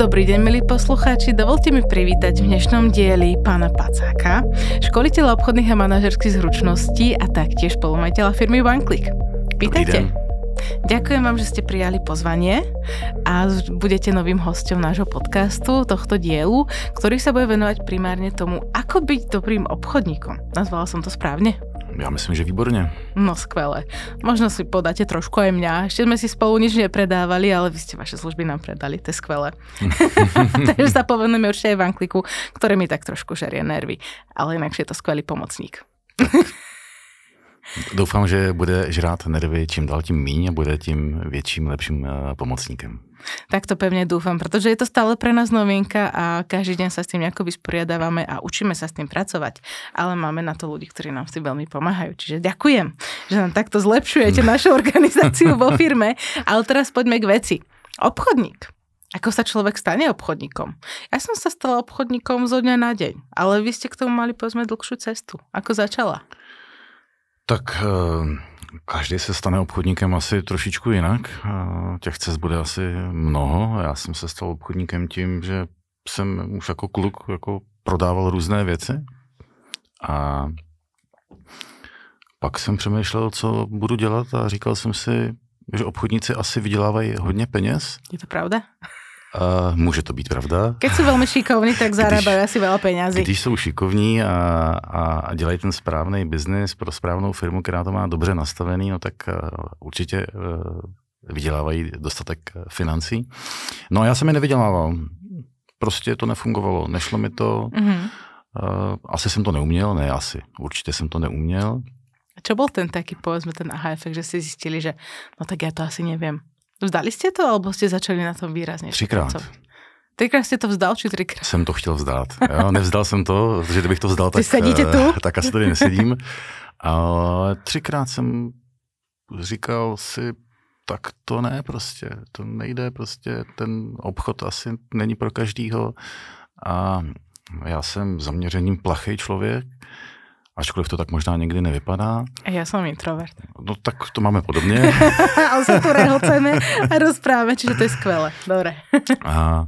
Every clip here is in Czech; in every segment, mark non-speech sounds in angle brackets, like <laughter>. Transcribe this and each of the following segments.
Dobrý deň, milí poslucháči. Dovolte mi privítať v dnešnom dieli pána Pacáka, školiteľa obchodných a manažerských zručností a taktiež spolumajiteľa firmy OneClick. Vítajte. Ďakujem vám, že ste prijali pozvanie a budete novým hostom nášho podcastu, tohto dielu, ktorý sa bude venovať primárne tomu, ako byť dobrým obchodníkom. Nazvala som to správne? Já myslím, že výborně. No skvelé. Možno si podáte trošku aj mňa. Ešte sme si spolu nič nepredávali, ale vy ste vaše služby nám predali, to je skvelé. <laughs> <laughs> Takže sa povedeme určite aj v Ankliku, mi tak trošku žerie nervy. Ale inak je to skvelý pomocník. <laughs> Doufám, že bude žrát nervy čím dál tím míň a bude tím větším, lepším eh, pomocníkem. Tak to pevne dúfam, pretože je to stále pre nás novinka a každý deň sa s tým nejako vysporiadávame a učíme sa s tým pracovať. Ale máme na to ľudí, ktorí nám s tým veľmi pomáhajú. Čiže ďakujem, že nám takto zlepšujete <laughs> našu organizáciu vo firme. Ale teraz poďme k veci. Obchodník. Ako sa človek stane obchodníkom? Ja som sa stala obchodníkom zo dňa na deň, ale vy ste k tomu mali povedzme dlhšiu cestu. Ako začala? Tak eh, každý se stane obchodníkem asi trošičku jinak. Eh, těch cest bude asi mnoho. Já jsem se stal obchodníkem tím, že jsem už jako kluk jako prodával různé věci. A pak jsem přemýšlel, co budu dělat a říkal jsem si, že obchodníci asi vydělávají hodně peněz. Je to pravda? Uh, může to být pravda. Keď jsou velmi šikovní, tak zarábají asi veľa penězí. Když jsou šikovní a, a dělají ten správný biznis pro správnou firmu, která to má dobře nastavený, no tak uh, určitě uh, vydělávají dostatek financí. No a já jsem je nevydělával. Prostě to nefungovalo, nešlo mi to. Mm-hmm. Uh, asi jsem to neuměl, ne asi, určitě jsem to neuměl. A čo bol ten taký, povedzme, ten aha efekt, že si zjistili, že no tak já to asi nevím. Vzdali jste to, alebo jste začali na tom výrazně? Třikrát. Třikrát jste to vzdal, či třikrát? Jsem to chtěl vzdát. Jo, nevzdal jsem to, protože kdybych to vzdal, tak, sedíte tu? Eh, <laughs> tak asi tady nesedím. Ale třikrát jsem říkal si, tak to ne prostě, to nejde prostě, ten obchod asi není pro každýho a já jsem zaměřením plachý člověk, ačkoliv to tak možná někdy nevypadá. Já jsem introvert. No tak to máme podobně. <laughs> Ale se tu rehoceme a rozpráváme, čiže to je skvělé. Dobré. a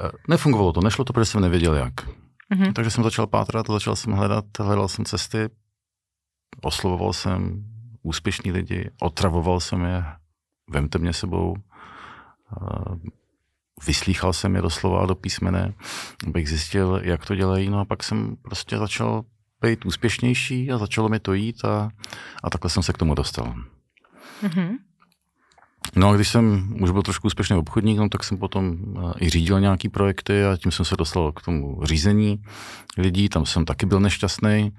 e, nefungovalo to, nešlo to, protože jsem nevěděl jak. Mm-hmm. Takže jsem začal pátrat, začal jsem hledat, hledal jsem cesty, oslovoval jsem úspěšní lidi, otravoval jsem je, vemte mě sebou, vyslýchal jsem je doslova do písmene, abych zjistil, jak to dělají, no a pak jsem prostě začal být úspěšnější a začalo mi to jít a, a takhle jsem se k tomu dostal. Mm-hmm. No a když jsem už byl trošku úspěšný obchodník, no, tak jsem potom eh, i řídil nějaký projekty a tím jsem se dostal k tomu řízení lidí, tam jsem taky byl nešťastný,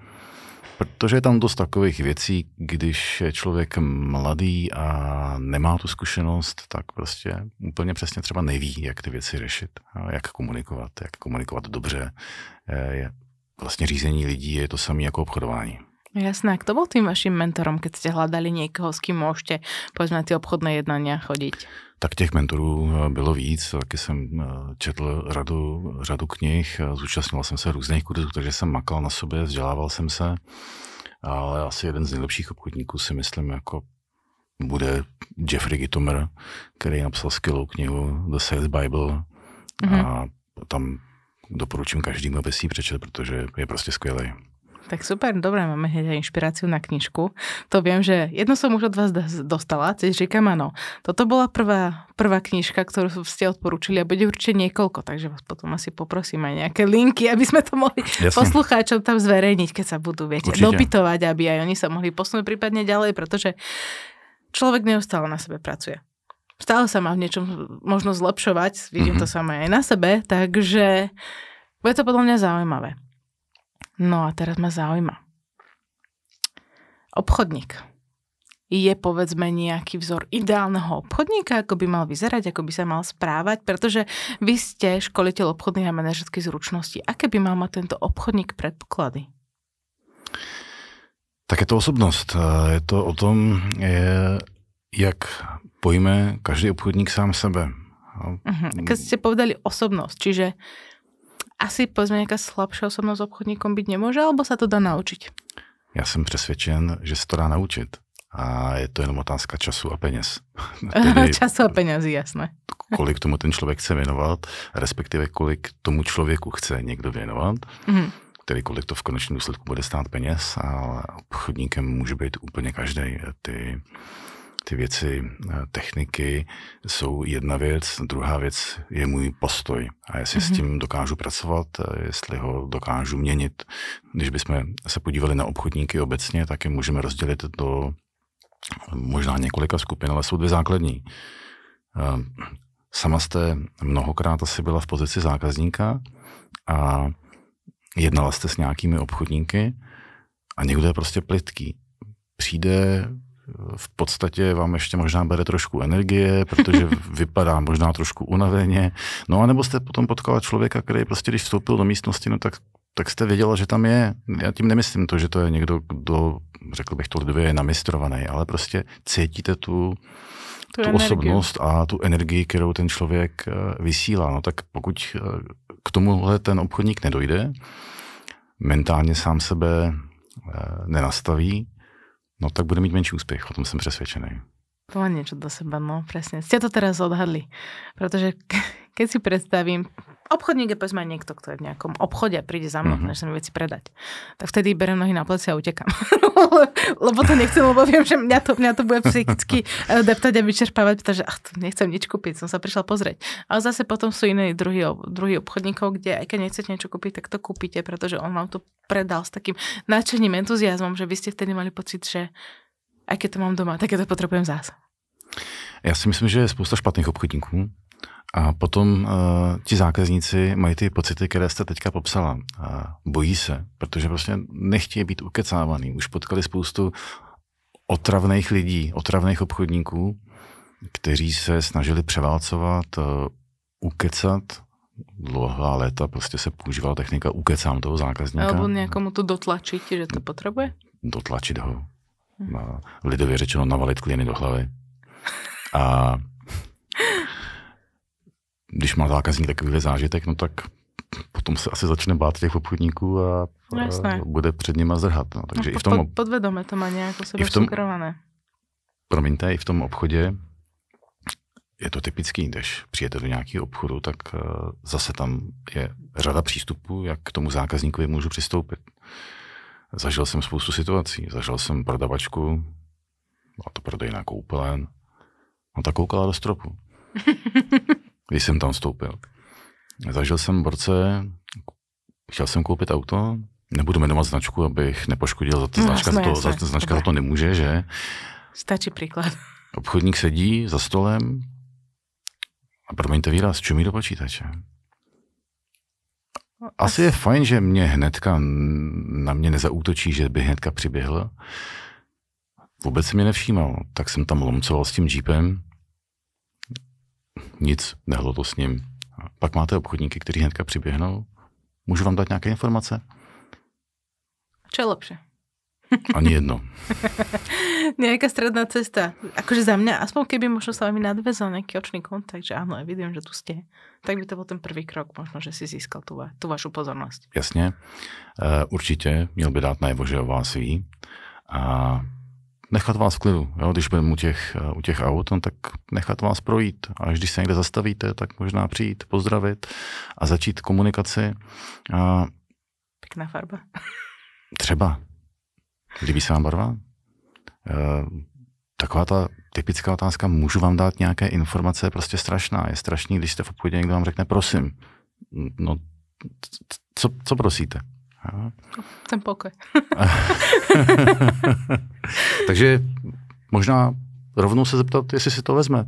protože je tam dost takových věcí, když je člověk mladý a nemá tu zkušenost, tak prostě úplně přesně třeba neví, jak ty věci řešit, jak komunikovat, jak komunikovat dobře, eh, vlastně řízení lidí je to samé jako obchodování. Jasné, kto bol tým vaším mentorom, keď ste hľadali niekoho, s kým môžete, povedzme, ty obchodné jednania chodiť? Tak těch mentorů eh, bylo víc, taky jsem eh, četl řadu, řadu knih, zúčastňoval jsem se různých kurzů, takže jsem makal na sobě, vzdělával jsem se, ale asi jeden z nejlepších obchodníků si myslím, jako bude Jeffrey Gitomer, který napsal skvělou knihu The Sales Bible mm-hmm. a tam doporučím každému, aby si ji přečet, protože je prostě skvělý. Tak super, dobré, máme hneď inšpiráciu na knižku. To viem, že jedno som už od vás dostala, cez říkám áno. Toto bola prvá, prvá knižka, ktorú ste odporúčili a bude určite niekoľko, takže vás potom asi poprosím aj nejaké linky, aby sme to mohli Jasne. poslucháčom tam zverejniť, keď sa budú, viete, určite. dopytovať, aby aj oni sa mohli posunúť prípadne ďalej, pretože človek neustále na sebe pracuje stále sa má v niečom možno zlepšovať, vidím mm-hmm. to samé aj na sebe, takže bude to podľa mňa zaujímavé. No a teraz ma zaujíma. Obchodník. Je povedzme nejaký vzor ideálneho obchodníka, ako by mal vyzerať, ako by sa mal správať, pretože vy ste školiteľ obchodných a manažerských zručností. Aké by mal mať tento obchodník predpoklady? Tak je to osobnost. Je to o tom, je, jak pojme každý obchodník sám sebe. Uh-huh. Keď ste povedali osobnosť, čiže asi povedzme nejaká slabšia osobnosť obchodníkom byť nemôže, alebo sa to dá naučiť? Já jsem přesvědčen, že se to dá naučit. a je to jenom otázka času a peněz. <laughs> Tedy, času a penězí, jasné. kolik tomu ten člověk chce věnovat, respektive kolik tomu člověku chce někdo věnovat, mm. tedy kolik to v konečném důsledku bude stát peněz a obchodníkem může být úplně každý. Ty, ty věci, techniky jsou jedna věc, druhá věc je můj postoj. A jestli mm-hmm. s mhm. tím dokážu pracovat, jestli ho dokážu měnit. Když bychom se podívali na obchodníky obecně, tak je můžeme rozdělit do možná několika skupin, ale jsou dvě základní. Ehm, sama jste mnohokrát asi byla v pozici zákazníka a jednala jste s nějakými obchodníky a někdo je prostě plitký. Přijde v podstatě vám ještě možná bere trošku energie, protože <laughs> vypadá možná trošku unaveně. No a nebo jste potom potkala člověka, který prostě, když vstoupil do místnosti, no tak, tak jste věděla, že tam je. Já tím nemyslím to, že to je někdo, kdo, řekl bych, to lidově je namistrovaný, ale prostě cítíte tu, tu, tu osobnost a tu energii, kterou ten člověk eh, vysílá. No tak pokud eh, k tomuhle ten obchodník nedojde, mentálně sám sebe eh, nenastaví, no tak bude mít menší úspěch, o tom jsem přesvědčený. To má niečo do seba, no presne. Ste to teraz odhadli. Pretože keď si predstavím, obchodník je povedzme niekto, kto je v nejakom obchode príde za mnou, mm-hmm. než sa mi veci predať. Tak vtedy berem nohy na pleci a utekam. <laughs> lebo to nechcem, lebo viem, že mňa to, mňa to bude psychicky eh, deptať a vyčerpávať, pretože ach, nechcem nič kúpiť, som sa prišla pozrieť. Ale zase potom sú iní druhý, druhý obchodníkov, kde aj keď nechcete niečo kúpiť, tak to kúpite, pretože on vám to predal s takým nadšením, entuziasmom, že vy ste vtedy mali pocit, že aj keď to mám doma, tak ja to potrebujem zás. Já si myslím, že je spousta špatných obchodníků a potom uh, ti zákazníci mají ty pocity, které jste teďka popsala. Uh, bojí se, protože prostě nechtějí být ukecávaný. Už potkali spoustu otravných lidí, otravných obchodníků, kteří se snažili převálcovat, uh, ukecat, dlouhá léta prostě se používala technika ukecám toho zákazníka. Alebo někomu to dotlačit, že to potřebuje? Dotlačit ho. Lidově řečeno navalit klieny do hlavy. A když má zákazník takovýhle zážitek, no tak potom se asi začne bát těch obchodníků a, no, a bude před nima zdrhat. No. Takže no, i v tom, podvedome to má nějak o sebe sukrované. Promiňte, i v tom obchodě je to typický, když přijete do nějakého obchodu, tak uh, zase tam je řada přístupů, jak k tomu zákazníkovi můžu přistoupit. Zažil jsem spoustu situací. Zažil jsem prodavačku, byla to prodejná koupelen, No tak koukala do stropu, <laughs> když jsem tam vstoupil. Zažil jsem borce, chtěl jsem koupit auto, nebudu jmenovat značku, abych nepoškodil, za to no, značka, jasné, to, za, značka za to nemůže, že? Stačí příklad. Obchodník sedí za stolem a promiňte výraz, čumí do počítače. Asi je fajn, že mě hnedka na mě nezaútočí, že by hnedka přiběhl, Vůbec si mě nevšímal. Tak jsem tam lomcoval s tím jeepem. Nic, nehlo to s ním. A pak máte obchodníky, kteří hnedka přiběhnou. Můžu vám dát nějaké informace? Co je lepší? Ani jedno. <laughs> Nějaká středná cesta. Akože za mě, aspoň keby možno s vami nadvezal nějaký očný kontakt, že ano, vidím, že tu jste, tak by to byl ten první krok, možno, že si získal tu, tu vašu pozornost. Jasně. Uh, určitě měl by dát najevo, že o vás ví. A nechat vás v klidu. Jo? Když budeme u těch, u těch aut, no, tak nechat vás projít. A když se někde zastavíte, tak možná přijít, pozdravit a začít komunikaci. A... Pěkná farba. <laughs> Třeba. Líbí se vám barva? E, taková ta typická otázka, můžu vám dát nějaké informace, je prostě strašná. Je strašný, když jste v obchodě, někdo vám řekne, prosím. No, co, co prosíte? Jsem pokoj. <laughs> <laughs> Takže možná rovnou se zeptat, jestli si to vezme.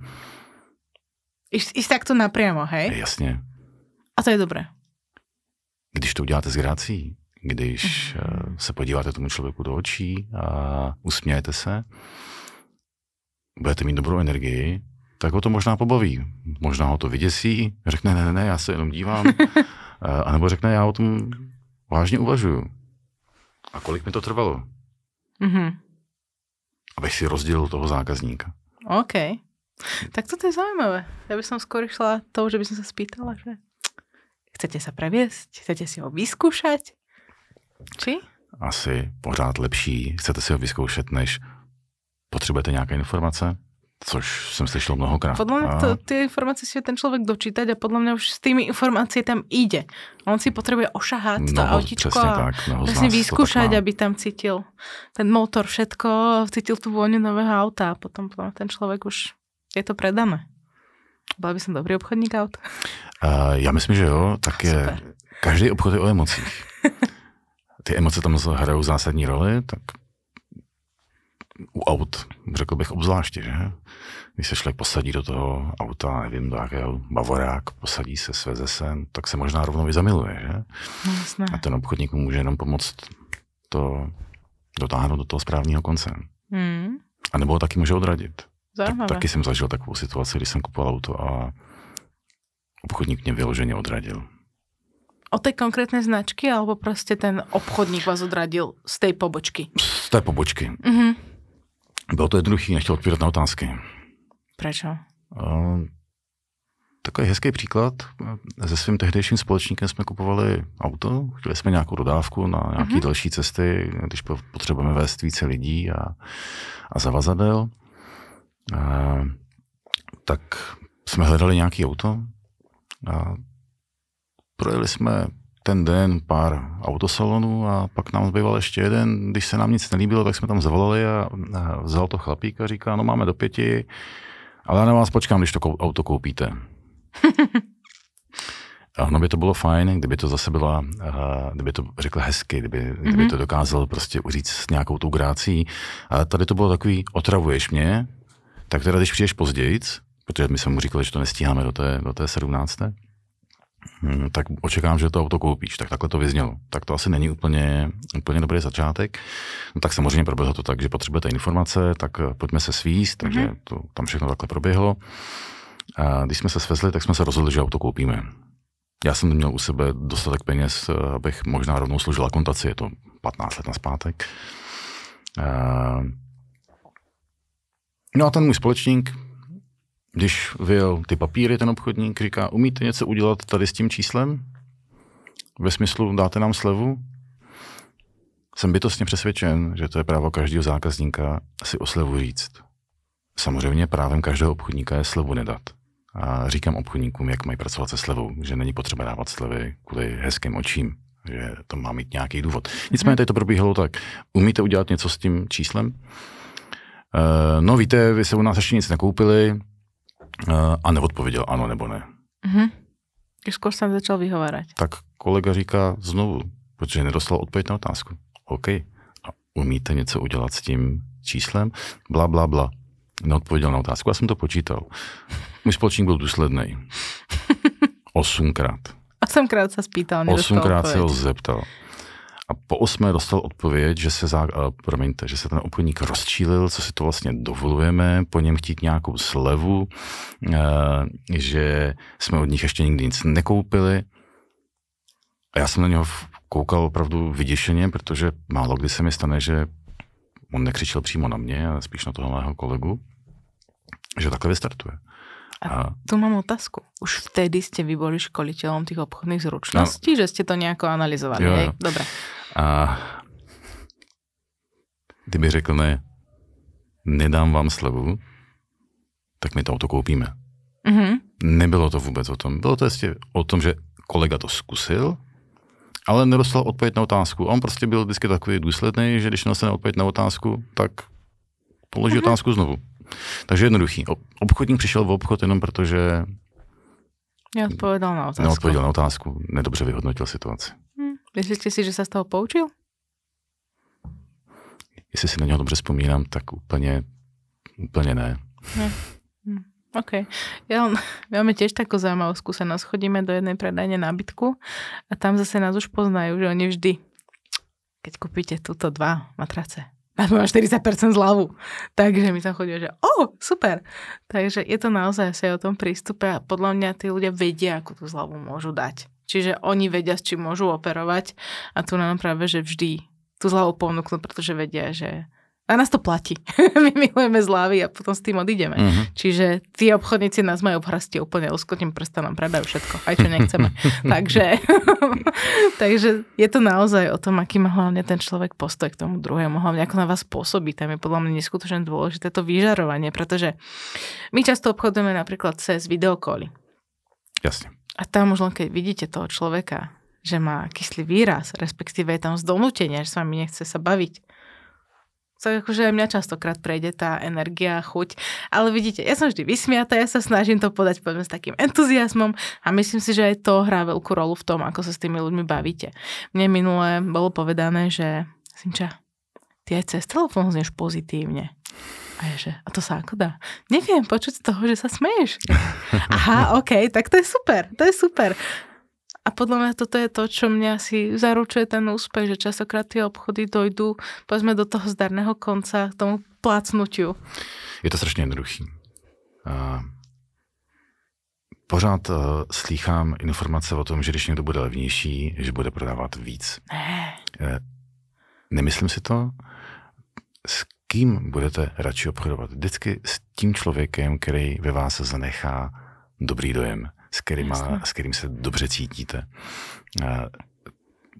Ísť takto napriamo, hej? Jasně. A to je dobré. Když to uděláte s grácí, když mm-hmm. se podíváte tomu člověku do očí a usmějete se, budete mít dobrou energii, tak ho to možná pobaví. Možná ho to vyděsí, řekne, ne, ne, ne, já se jenom dívám. <laughs> a nebo řekne, já o tom vážně uvažuju. A kolik mi to trvalo? Mm-hmm. Abych si rozdělil toho zákazníka. OK. Tak to je zajímavé. Já bych skoro šla to, že bych se spýtala, že chcete se previesť? Chcete si ho vyskúšať? Či? Asi pořád lepší. Chcete si ho vyzkoušet, než potřebujete nějaké informace, což jsem slyšel mnohokrát. Podľa mňa to, tie informácie si ten človek dočítať a podľa mňa už s tými informácií tam ide. On si potrebuje ošahať to Mnoho, autičko přesně a tak, nás to vyskúšať, tak má. aby tam cítil ten motor, všetko, cítil tú vôňu nového auta a potom, potom ten človek už je to predané. Byla by som dobrý obchodník aut. Uh, já myslím, že jo, tak je, Super. každý obchod je o emocích. <laughs> Ty emoce tam hrajou zásadní roli, tak u aut, řekl bych obzvláště, že? Když se člověk posadí do toho auta, nevím, do jakého bavorák, posadí se, sveze se, tak se možná rovnou i zamiluje, že? No jasné. A ten obchodník mu může jenom pomoct to dotáhnout do toho správného konce. Hmm, A nebo ho taky může odradit. Tak, taky jsem zažil takovou situaci, když jsem kupoval auto a obchodník mě vyloženě odradil. Od tej konkrétnej značky, alebo proste ten obchodník vás odradil z tej pobočky? Z té pobočky. Mhm. Bylo to jednoduché, nechtěl odpovědět na otázky. Prečo? Uh, takový hezký příklad. Se svým tehdejším společníkem jsme kupovali auto, chtěli jsme nějakou dodávku na nějaké Mhm. mm-hmm. další cesty, když po- potřebujeme vést více lidí a, a zavazadel. Uh, tak jsme hledali nějaký auto a projeli jsme ten den pár autosalonů a pak nám zbýval ještě jeden. Když se nám nic nelíbilo, tak jsme tam zavolali a, a vzal to chlapík a říká, no máme do pěti, ale já na vás počkám, když to auto koupíte. <laughs> A ono by to bylo fajn, kdyby to zase byla, uh, kdyby to řekl hezky, kdyby, mm-hmm. kdyby to dokázal prostě uříct s nějakou tou grácí. Ale tady to bylo takový, otravuješ mě, tak teda když přijdeš později, protože my jsme mu říkali, že to nestíháme do té, do té 17. hm, tak očekávám, že to auto koupíš. Tak takhle to vyznělo. Tak to asi není úplně, úplně dobrý začátek. No tak samozřejmě proběhlo to tak, že potřebujete informace, tak eh, pojďme se svíst, takže Mhm. to tam všechno takhle proběhlo. A když jsme se svezli, tak jsme se rozhodli, že auto koupíme. Já jsem měl u sebe dostatek peněz, eh, abych možná rovnou složil akontaci, je to 15 let na zpátek. No a ten můj společník, když vyjel ty papíry, ten obchodník říká, umíte něco udělat tady s tím číslem? Ve smyslu, dáte nám slevu? Jsem bytostně přesvědčen, že to je právo každého zákazníka si o slevu říct. Samozřejmě právem každého obchodníka je slevu nedat. A říkám obchodníkům, jak mají pracovat se slevou, že není potřeba dávat slevy kvůli hezkým očím, že to má mít nějaký důvod. Nicméně tady to probíhalo tak. Umíte udělat něco s tím číslem? Uh, no víte, vy se u nás ještě nic nekoupili a neodpověděl ano nebo ne. Mhm. Skôr sa začal vyhovárať. Tak kolega říká znovu, protože nedostal odpověď na otázku. OK, a umíte něco udělat s tím číslem? Bla, bla, bla. Neodpověděl na otázku, já jsem to počítal. Můj společník byl důsledný. <laughs> Osmkrát. Osemkrát sa spýtal, Osmkrát se ho zeptal. A po osmé dostal odpověď, že se, zá, uh, promiňte, že se ten obchodník rozčílil, co si to vlastně dovolujeme, po něm chtít nějakou slevu, uh, že jsme od nich ještě nikdy nic nekoupili. A já jsem na něho koukal opravdu vyděšeně, protože málo kdy se mi stane, že on nekřičel přímo na mě, ale spíš na toho mého kolegu, že takhle vystartuje. A Tu mám otázku. Už vtedy ste vy boli školiteľom tých obchodných zručností, že ste to nejako analyzovali, Jo, hej? jo. Dobre. A kdyby řekl ne, nedám vám slevu, tak my to auto koupíme. Mhm. Nebylo to vůbec o tom. Bylo to ještě o tom, že kolega to zkusil, ale nedostal odpověď na otázku. A on prostě byl vždycky takový důsledný, že když nedostane odpověď na otázku, tak položí Mhm. otázku znovu. Takže jednoduchý. Obchodník přišel v obchod jenom proto, že Neodpovedal na otázku. neodpověděl na otázku, nedobře vyhodnotil situaci. Hm. Myslíte si, že sa z toho poučil? Jestli si na něho dobře vzpomínám, tak úplně, úplně ne. OK. Ja, mám- <laughs> my máme tiež takú zaujímavú skúsenosť. Chodíme do jednej predajne nábytku a tam zase nás už poznajú, že oni vždy, keď kúpite túto dva matrace, na to má 40% zľavu. Takže my tam chodíme, že o, super. Takže je to naozaj asi o tom prístupe a podľa mňa tí ľudia vedia, akú tú zľavu môžu dať. Čiže oni vedia, s čím môžu operovať a tu nám práve, že vždy tú zľavu ponúknú, pretože vedia, že A nás to platí. <laughs> My milujeme zlávy a potom s tým odídeme. Mm-hmm. Čiže tí obchodníci nás majú v hrasti úplne luskotím prstanom, predajú všetko, aj čo nechceme. <laughs> takže, <laughs> takže je to naozaj o tom, aký má hlavne ten človek postoj k tomu druhému, hlavne ako na vás pôsobí. Tam je podľa mňa neskutočne dôležité to vyžarovanie, pretože my často obchodujeme napríklad cez videokoly. Jasne. A tam už len keď vidíte toho človeka, že má kyslý výraz, respektíve je tam zdonútenie, že s vami nechce sa baviť, to akože aj mňa častokrát prejde tá energia, chuť. Ale vidíte, ja som vždy vysmiatá, ja sa snažím to podať povedzme s takým entuziasmom a myslím si, že aj to hrá veľkú rolu v tom, ako sa s tými ľuďmi bavíte. Mne minule bolo povedané, že Simča, ty aj cez telefón znieš pozitívne. A je, že, a to sa ako dá? Neviem, počuť z toho, že sa smeješ. <laughs> Aha, OK, tak to je super, to je super. A podľa mňa toto je to, čo mňa si zaručuje ten úspech, že častokrát tie obchody dojdú, povedzme, do toho zdarného konca, k tomu plácnutiu. Je to strašně jednoduchý. Uh, pořád uh, slýchám informace o tom, že když někdo bude levnější, že bude prodávat víc. Ne. Uh, nemyslím si to. S kým budete radši obchodovat? Vždycky s tím člověkem, který ve vás zanechá dobrý dojem s, kterýma, s kterým se dobře cítíte. A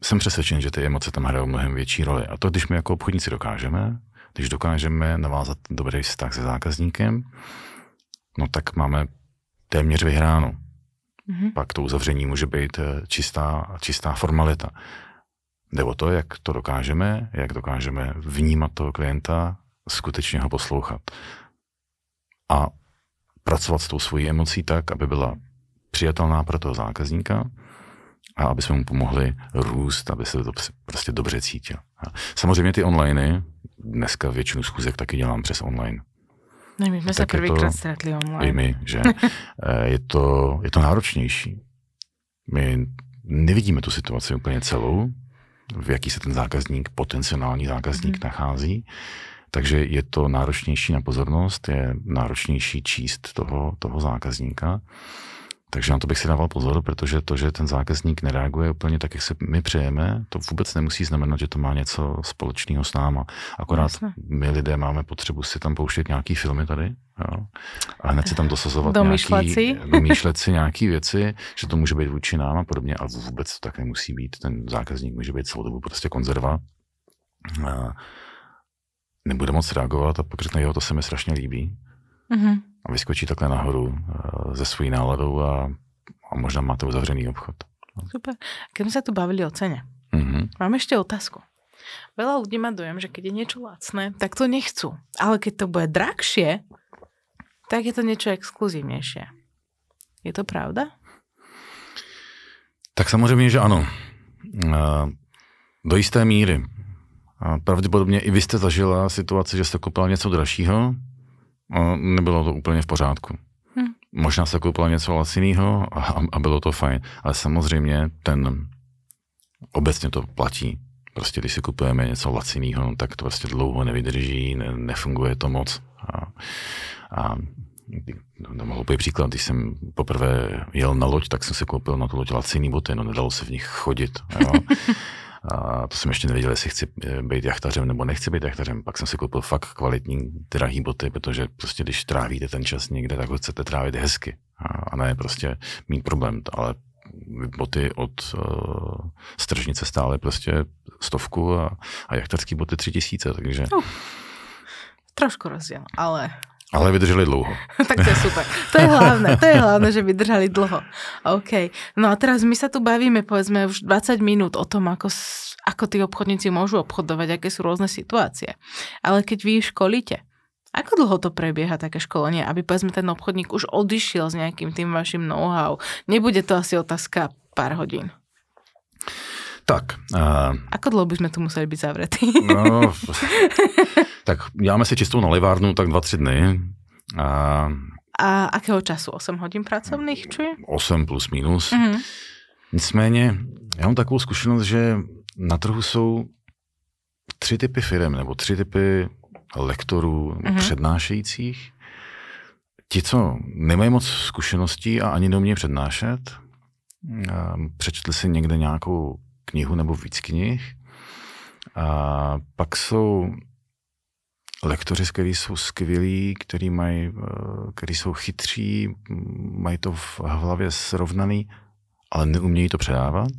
jsem přesvědčen, že ty emoce tam hrajou mnohem větší roli. A to, když my jako obchodníci dokážeme, když dokážeme navázat dobrý vztah se zákazníkem, no tak máme téměř vyhráno. Mm-hmm. Pak to uzavření může být eh, čistá, čistá formalita. Jde o to, jak to dokážeme, jak dokážeme vnímat toho klienta, skutečně ho poslouchat. A pracovat s tou svojí emocí tak, aby byla přijatelná pro toho zákazníka a aby jsme mu pomohli růst, aby se to prostě dobře cítil. Samozřejmě ty online, dneska většinu schůzek taky dělám přes online. Ne, my jsme se prvýkrát stretli online. I my, že <laughs> eh, je to, je to náročnější. My nevidíme tu situaci úplně celou, v jaký se ten zákazník, potenciální zákazník mm. nachází. Takže je to náročnější na pozornost, je náročnější číst toho, toho zákazníka. Takže na to bych si dával pozor, protože to, že ten zákazník nereaguje úplně tak, jak se my přejeme, to vůbec nemusí znamenat, že to má něco společného s náma. Akorát Jasne. my lidé máme potřebu si tam pouštět nějaký filmy tady jo, a hned si tam dosazovat nějaký, domýšlet si <laughs> nějaký věci, že to může být vůči nám a podobně, ale vůbec to tak nemusí být. Ten zákazník může být celou dobu prostě konzerva. A nebude moc reagovat a pak řekne, jo, to se mi strašně líbí. Mm-hmm a vyskočí takhle nahoru eh, ze svojí náladou a, a možná máte uzavřený obchod. Super. Sme sa tu bavili o cene, mm-hmm. mám ešte otázku. Veľa ľudí má dojem, že keď je niečo lacné, tak to nechcú. Ale keď to bude drahšie, tak je to niečo exkluzívnejšie. Je to pravda? Tak samozřejmě, že ano. Eh, do jisté míry. A pravděpodobně i vy jste zažila situaci, že jste koupila něco dražšího nebylo to úplně v pořádku. Hmm. Možná se koupila něco laciného a, a bylo to fajn. Ale samozřejmě ten, obecně to platí. Prostě když si kupujeme něco laciného, tak to prostě dlouho nevydrží, ne, nefunguje to moc. A, a to mohl být příklad, když jsem poprvé jel na loď, tak jsem si koupil na tu loď laciný boty, no nedalo se v nich chodit. Jo. <laughs> A to jsem ještě nevěděl, jestli chci eh, být jachtařem nebo nechci být jachtařem. Pak jsem si koupil fakt kvalitní, drahý boty, protože prostě když trávíte ten čas někde, tak ho chcete trávit hezky. A ne prostě mít problém. Ale boty od uh, stržnice stály prostě stovku a, a jachtarský boty tři tisíce, takže... Uh, trošku rozdíl, ale ale vydrželi dlouho. <laughs> tak to je super. To je hlavné, to je hlavné, že vydržali dlho. OK. No a teraz my sa tu bavíme, povedzme, už 20 minút o tom, ako, ako tí obchodníci môžu obchodovať, aké sú rôzne situácie. Ale keď vy školíte, ako dlho to prebieha také školenie, aby povedzme ten obchodník už odišiel s nejakým tým vašim know-how? Nebude to asi otázka pár hodín. Tak. Uh, Ako dlouho by sme tu museli byť zavretí? No, <laughs> tak děláme si čistou nalivárnu tak dva, tři dny. A, a akého času? 8 hodin pracovných, či? 8 plus minus. Mm-hmm. Nicméně, já mám takovou zkušenost, že na trhu jsou tři typy firm nebo tři typy lektorů mm-hmm. přednášejících. Ti, co nemají moc zkušeností a ani neumějí přednášet, přečetli si někde nějakou knihu nebo víc knih. A pak jsou lektoři, kteří jsou skvělí, kteří mají, který jsou chytří, mají to v hlavě srovnaný, ale neumějí to předávat.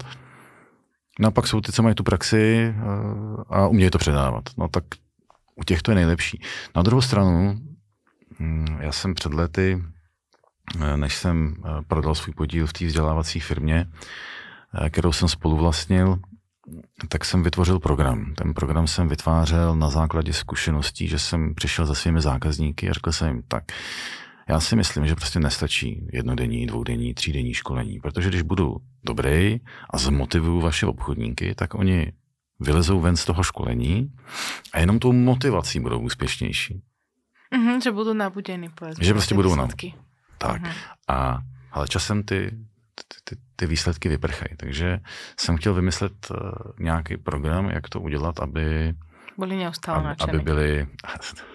No a pak jsou ty, co mají tu praxi a umějí to předávat. No tak u těch to je nejlepší. Na druhou stranu, hm, já jsem před lety, než jsem prodal svůj podíl v té vzdělávací firmě, kterou jsem spoluvlastnil, tak jsem vytvořil program. Ten program jsem vytvářel na základě zkušeností, že jsem přišel za svými zákazníky a řekl jsem jim, tak já si myslím, že prostě nestačí jednodenní, dvoudenní, třídenní školení, protože když budu dobrý a zmotivuju vaše obchodníky, tak oni vylezou ven z toho školení a jenom tou motivací budou úspěšnější. Mm-hmm, že budou povedzme. Že prostě budou na... Tak. Mm-hmm. A, ale časem ty, ty, ty, ty výsledky vyprchají. Takže jsem chtěl vymyslet uh, nějaký program, jak to udělat, aby byli neustále aby, aby byli,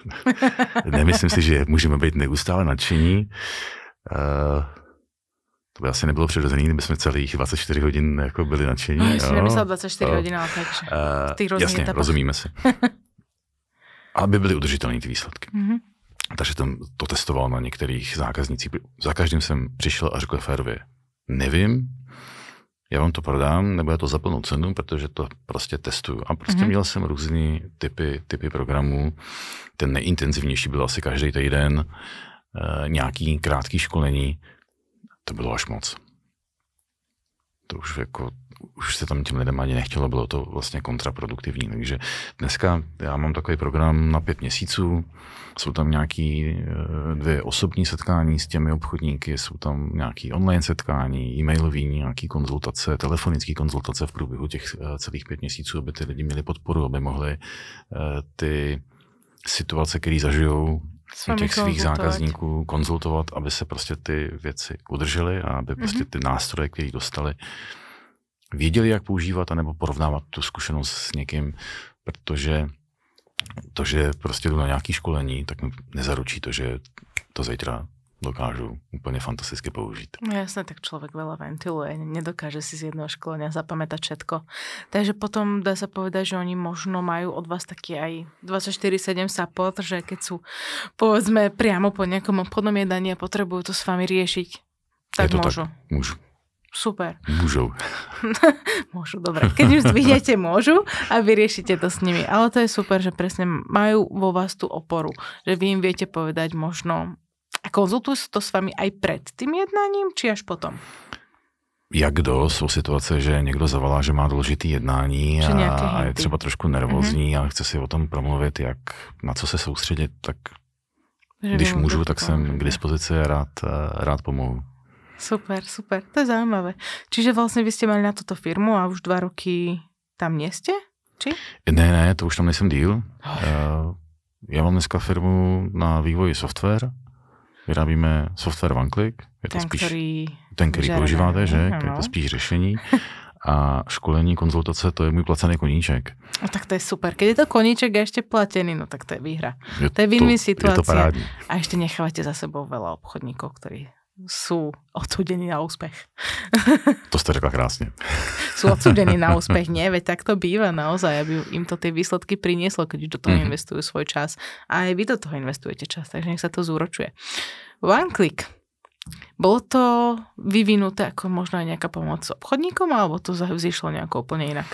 <laughs> nemyslím si, že můžeme být neustále nadšení. Uh, to by asi nebylo přirozené, kdyby jsme celých 24 hodin jako byli nadšení. No, jsem nemyslel 24 uh, hodin, ale takže uh, Jasně, etapách. rozumíme si. <laughs> aby byly udržitelné ty výsledky. Mm-hmm. Takže jsem to testoval na některých zákaznicích. Za každým jsem přišel a řekl férově, nevím, já vám to prodám, nebo je to za plnou cenu, protože to prostě testuju. A prostě mm-hmm. měl jsem různé typy, typy programů. Ten nejintenzivnější byl asi každý týden, e, nějaký krátký školení. To bylo až moc. To už jako už se tam těm lidem ani nechtělo, bylo to vlastně kontraproduktivní. Takže dneska já mám takový program na pět měsíců, jsou tam nějaké eh, dvě osobní setkání s těmi obchodníky, jsou tam nějaké online setkání, e-mailové, nějaké konzultace, telefonické konzultace v průběhu těch eh, celých pět měsíců, aby ty lidi měli podporu, aby mohli eh, ty situace, které zažijou u těch svých zákazníků konzultovat, aby se prostě ty věci udržely a aby prostě mhm. ty nástroje, které dostali, věděli, jak používat, anebo porovnávat tu zkušenost s někým, protože to, že prostě jdu na nějaké školení, tak mi nezaručí to, že to zítra dokážu úplně fantasticky použít. No jasne, tak človek veľa ventiluje, nedokáže si z jedného školenia zapamätať všetko. Takže potom dá sa povedať, že oni možno majú od vás taký aj 24-7 support, že keď sú povedzme priamo po nejakom obchodnom jednaní a potrebujú to s vami riešiť, tak môžu. Tak, môžu. Super. Môžu. <laughs> môžu, dobre. Keď už vidíte, môžu a vyriešite to s nimi. Ale to je super, že presne majú vo vás tú oporu. Že vy im viete povedať možno... A konzultujú to s vami aj pred tým jednáním, či až potom? jak kdo, jsou situace, že někdo zavolá, že má důležitý jednání a, a je třeba trošku nervózní mm-hmm. a chce si o tom promluvit, jak na co se soustředit, tak že když můžu, tak jsem k dispozici a rád, rád pomohu. Super, super, to je zaujímavé. Čiže vlastne vy ste mali na toto firmu a už dva roky tam nie ste? Či? Ne, ne, to už tam nejsem díl. Oh. Já mám dneska firmu na vývoji software. Vyrábíme software OneClick. Je to ten, spíš, který, ten, který používáte, že? No. Je to spíš řešení. A školení, konzultace, to je můj placený koníček. No tak to je super. Keď je to koníček a ešte platený, no tak to je výhra. Je to je win-win situácia. Je to parádní. A ešte nechávate za sebou veľa obchodníkov, ktorí sú odsúdení na úspech. To ste řekla krásne. Sú odsúdení na <laughs> úspech, nie? Veď tak to býva naozaj, aby im to tie výsledky prinieslo, keď do toho mm-hmm. investujú svoj čas. A aj vy do toho investujete čas, takže nech sa to zúročuje. One click. Bolo to vyvinuté ako možno aj nejaká pomoc obchodníkom, alebo to zišlo nejako úplne inak?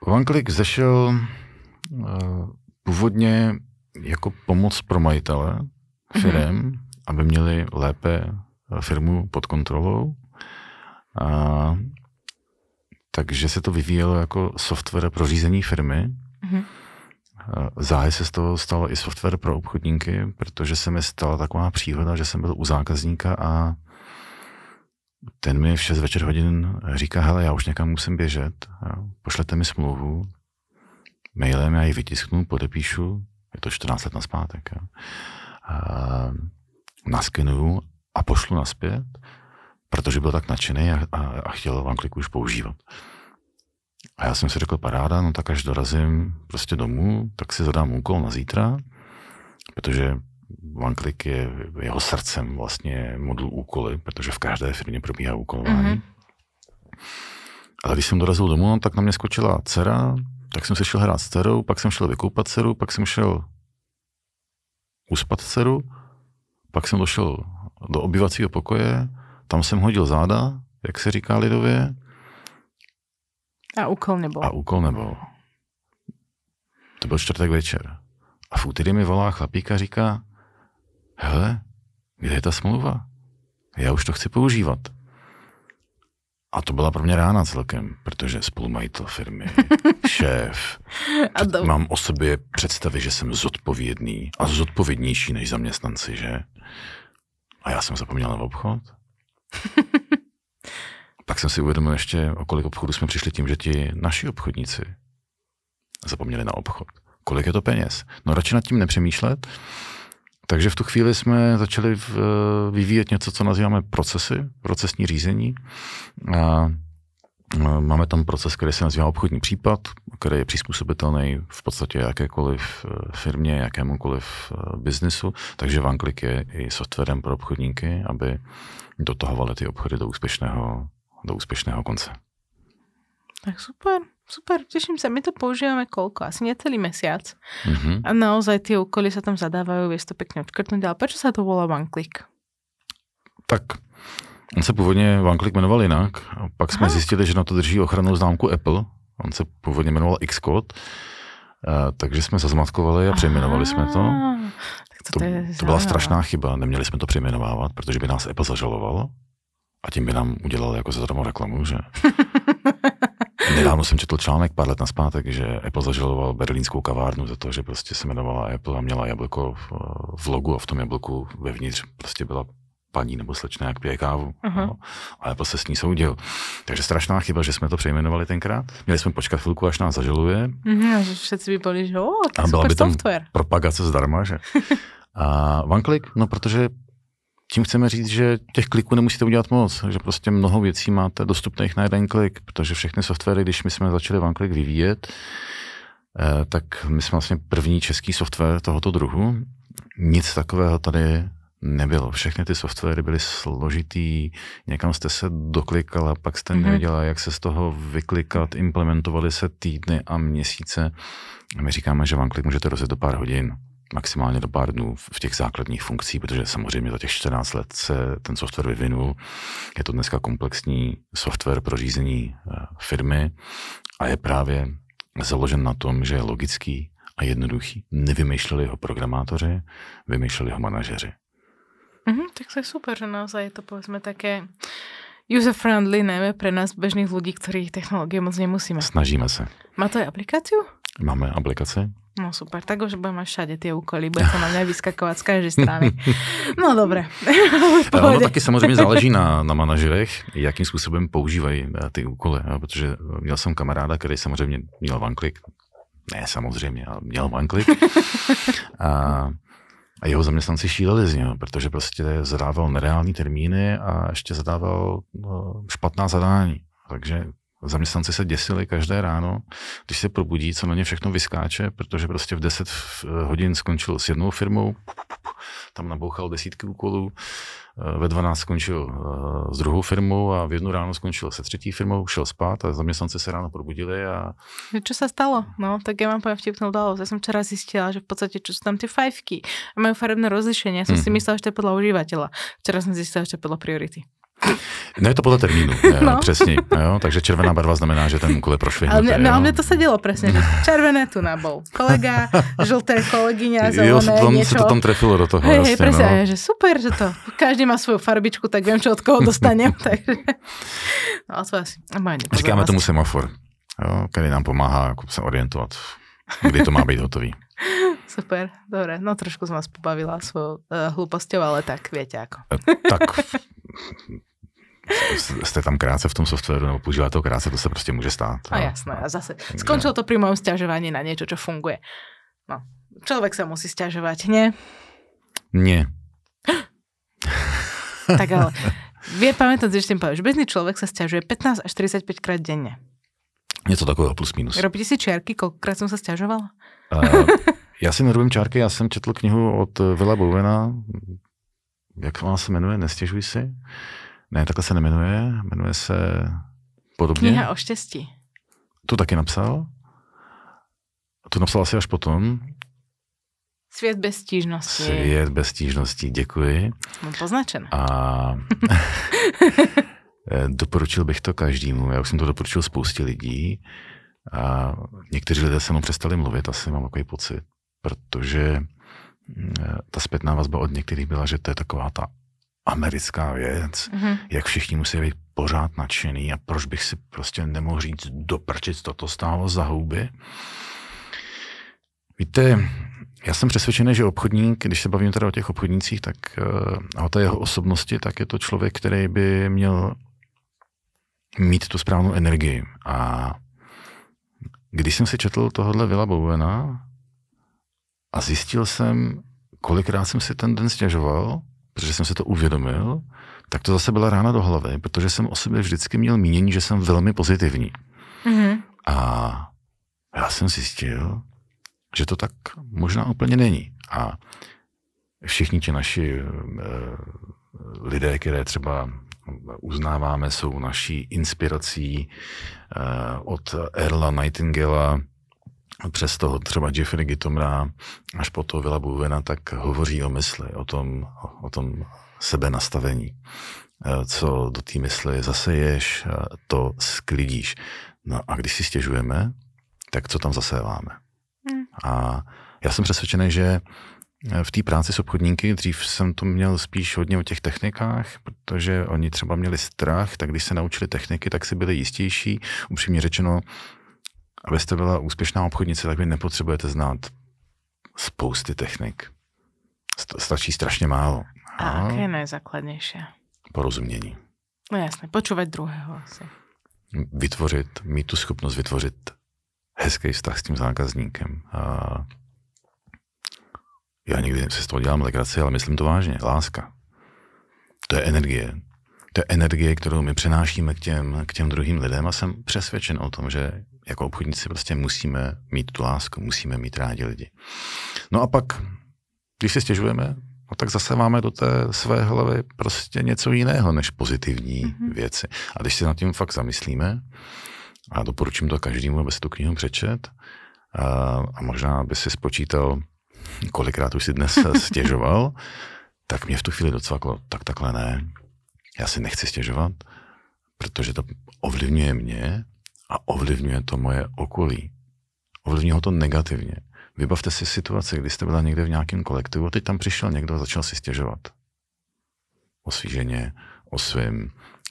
OneClick zešel uh, původně jako pomoc pro majitele firm, mm-hmm aby měli lépe eh, firmu pod kontrolou. A, takže se to vyvíjelo jako software pro řízení firmy. Mm-hmm. Záhy se z toho stalo i software pro obchodníky, protože se mi stala taková příhoda, že jsem byl u zákazníka a ten mi v 6 večer hodin říká, hele, já už někam musím běžet, pošlete mi smlouvu, mailem já ji vytisknu, podepíšu, je to 14 let na zpátek. A naskenuju a pošlu naspět, protože byl tak nadšený a, a, a chtěl vám kliku už používat. A já jsem si řekl, paráda, no tak až dorazím prostě domů, tak si zadám úkol na zítra, protože OneClick je jeho srdcem vlastně modul úkoly, protože v každé firmě probíhá úkolování. Mm-hmm. Ale když jsem dorazil domů, no, tak na mě skočila dcera, tak jsem se šel hrát s dcerou, pak jsem šel vykoupat dceru, pak jsem šel uspat dceru, pak jsem došel do obyvacího pokoje, tam jsem hodil záda, jak se říká lidově. A úkol nebyl. A úkol nebyl. To byl čtvrtek večer. A v úterý mi volá chlapík a říká, hele, kde je ta smlouva? Já už to chci používat. A to byla pro mě rána celkem, protože spolumajitel firmy, <laughs> šéf, mám o sobě představy, že jsem zodpovědný a zodpovědnější než zaměstnanci, že? A já jsem zapomněl na obchod. <laughs> Pak jsem si uvědomil ještě, o kolik obchodů jsme přišli tím, že ti naši obchodníci zapomněli na obchod. Kolik je to peněz? No radši nad tím nepřemýšlet. Takže v tu chvíli jsme začali v, vyvíjet něco, co nazýváme procesy, procesní řízení. A máme tam proces, který se nazývá obchodní případ, který je přizpůsobitelný v podstatě jakékoliv e, firmě, jakémukoliv e, biznesu, takže OneClick je i softwarem pro obchodníky, aby dotahovali ty obchody do úspěšného, do úspěšného konce. Tak super, super, teším sa. My to používame koľko? Asi necelý mesiac. Mhm. A naozaj tie úkoly sa tam zadávajú, vie to pekne odškrtnúť. Ale prečo sa to volá OneClick? Tak on se původně OneClick jmenoval jinak, a pak jsme Aha. zjistili, že na to drží ochrannou známku Apple. On se původně jmenoval Xcode, a, takže jsme zazmatkovali a přejmenovali jsme to. To, To, to, je to byla strašná chyba, neměli jsme to přejmenovávat, protože by nás Apple zažaloval a tím by nám udělal jako zadarmo reklamu, že? <laughs> Nedávno jsem četl článek pár let naspátek, že Apple zažaloval berlínskou kavárnu za to, že prostě se jmenovala Apple a měla jablko v, v logu a v tom jablku vevnitř prostě byla paní nebo slečna, jak pije kávu. Aha. No, a Apple se s ní soudil. Takže strašná chyba, že jsme to přejmenovali tenkrát. Měli jsme počkat chvilku, až nás zažaluje, Mhm, a že všetci by boli, že o, A tak byla super by tam- software. propagace zdarma, že? A OneClick, no protože tím chceme říct, že těch kliků nemusíte udělat moc, že prostě mnoho věcí máte dostupných na jeden klik, protože všechny softwary, když my jsme začali OneClick vyvíjet, eh, tak my jsme vlastně první český software tohoto druhu. Nic takového tady nebylo. Všechny ty softwary byly složitý, někam jste se doklikala, pak jste Mhm. mm-hmm. nevěděla, jak se z toho vyklikat, implementovaly se týdny a měsíce. A my říkáme, že OneClick můžete rozjet do pár hodin, maximálně do pár dnů v těch základních funkcí, protože samozřejmě za těch 14 let se ten software vyvinul. Je to dneska komplexní software pro řízení eh, firmy a je právě založen na tom, že je logický a jednoduchý. Nevymýšleli ho programátoři, vymýšleli ho manažeři. Mhm, tak to je super, že naozaj je to povedzme také user-friendly, najmä pre nás bežných ľudí, ktorí technológie moc nemusíme. Snažíme se. Má to aj aplikáciu? Máme aplikaci. No super, tak už budem mať všade tie úkoly, bude to na mňa vyskakovať z každej strany. No Ale ono taky samozřejmě záleží na, na manažerech, jakým způsobem používají eh, ty úkoly. jo, Protože měl jsem kamaráda, který samozřejmě měl OneClick. Ne samozřejmě, ale měl OneClick. <laughs> A, a jeho zaměstnanci šíleli z něho, protože prostě zadával nereální termíny a ještě zadával no, špatná zadání. Takže zaměstnanci se děsili každé ráno, když se probudí, co na ně všechno vyskáče, protože prostě v 10 hodin skončil s jednou firmou, tam nabouchal desítky úkolů, eh, ve 12 skončil eh, s druhou firmou a v jednu ráno skončil se třetí firmou, šel spát a zaměstnanci se ráno probudili a Čo sa stalo? No, tak ja vám poviem vtipnú udalosť. Ja som včera zistila, že v podstate čo sú tam tie fajfky a majú farebné rozlišenie. Ja som si Mhm. myslela, že to je podľa užívateľa. Včera som zistila, že to je podľa priority. No je to podle termínu, no. No. přesně. Jo? Takže červená barva znamená, že ten úkol je Ale prošvihnutý. mne, no, jo. ale mne to sedelo presne. že Červené tu nabol kolega, žlté kolegyňa, Jo, zelené, tam niečo. se to tam trefilo do toho, Hej, hej, jasně, presne, no. no. že super, že to, každý má svoju farbičku, tak viem, čo od koho dostanem, <laughs> takže, no a to asi, Říkáme tomu semafor, jo? který nám pomáhá jako se orientovat, kdy to má být hotový. <laughs> Super, dobre, no trošku som vás pobavila svojou uh, hlúposťou, ale tak viete ako. tak <laughs> jste tam krátce v tom softwaru nebo používáte to krátce, to se prostě může stát. A jo. jasné, a zase skončilo to pri mojom stiažovaní na niečo, čo funguje. No, človek sa musí stiažovať, nie? Nie. <gasps> Tak ale vie pamätať, že tým že bežný človek sa stiažuje 15 až 45 krát denne. Něco takového plus minus. Robíte si čiarky, koľkokrát som sa stiažovala? Uh, já si nerobím čárky, já jsem četl knihu od Vila Bowena, jak ona se jmenuje, Nestěžuj si. Ne, takhle se nemenuje, jmenuje se podobně. Kniha o štěstí. Tu taky napsal. Tu napsal asi až potom. Svět bez stížností. Svět bez stížností, děkuji. Mám poznačené. A <laughs> doporučil bych to každému. Já už jsem to doporučil spoustě lidí. A někteří lidé se mnou přestali mluvit, asi mám takový pocit, protože mm, ta zpětná vazba od některých byla, že to je taková ta americká věc, mm-hmm. jak všichni musí být pořád nadšený a proč bych si prostě nemohl říct, doprčit, toto stálo za houby. Víte, já jsem přesvědčený, že obchodník, když se bavím teda o těch obchodnících, tak eh, a o té jeho osobnosti, tak je to člověk, který by měl mít tu správnou energii. A když jsem si četl tohohle Vila Bowena a zjistil jsem, kolikrát jsem si ten den stěžoval, protože jsem si to uvědomil, tak to zase byla rána do hlavy, protože jsem o sobě vždycky měl mínění, že jsem velmi pozitivní. Mm-hmm. A já jsem zjistil, že to tak možná úplně není. A všichni ti naši e, lidé, které třeba uznáváme, jsou naší inspirací e, od Erla Nightingala přes toho třeba Jeffrey Gittomra až po to Vila Buvena, tak hovoří o mysli, o tom, o tom sebenastavení. E, co do té mysli zaseješ, to sklidíš. No a když si stěžujeme, tak co tam zaséváme? A já jsem přesvědčený, že eh, v té práci s obchodníky, dřív jsem to měl spíš hodně o těch technikách, protože oni třeba měli strach, tak když se naučili techniky, tak si byli jistější. Upřímně řečeno, abyste byla úspěšná obchodnice, tak vy nepotřebujete znát spousty technik. Stačí strašně málo. A jaké je nejzákladnější? Porozumění. No jasně, počúvat druhého asi. Vytvořit, mít tu schopnost vytvořit hezký vztah s tím zákazníkem. A já někdy se z toho dělám legraci, ale myslím to vážně. Láska. To je energie. Je energie, kterou my přenášíme k těm, k těm druhým lidem a jsem přesvědčen o tom, že jako obchodníci prostě musíme mít tu lásku, musíme mít rádi lidi. No a pak, když si stěžujeme, no tak zase máme do té své hlavy prostě něco jiného než pozitivní mm-hmm. věci. A když si nad tím fakt zamyslíme, a doporučím to každému, aby si tu knihu přečet. A, a možná by si spočítal, kolikrát už si dnes <laughs> stěžoval, tak mě v tu chvíli docvaklo, tak takhle ne. Já si nechci stěžovat, protože to ovlivňuje mě a ovlivňuje to moje okolí. Ovlivňuje ho to negativně. Vybavte si situaci, kdy jste byla někde v nějakém kolektivu a teď tam přišel někdo a začal si stěžovat. O svý ženě, o svém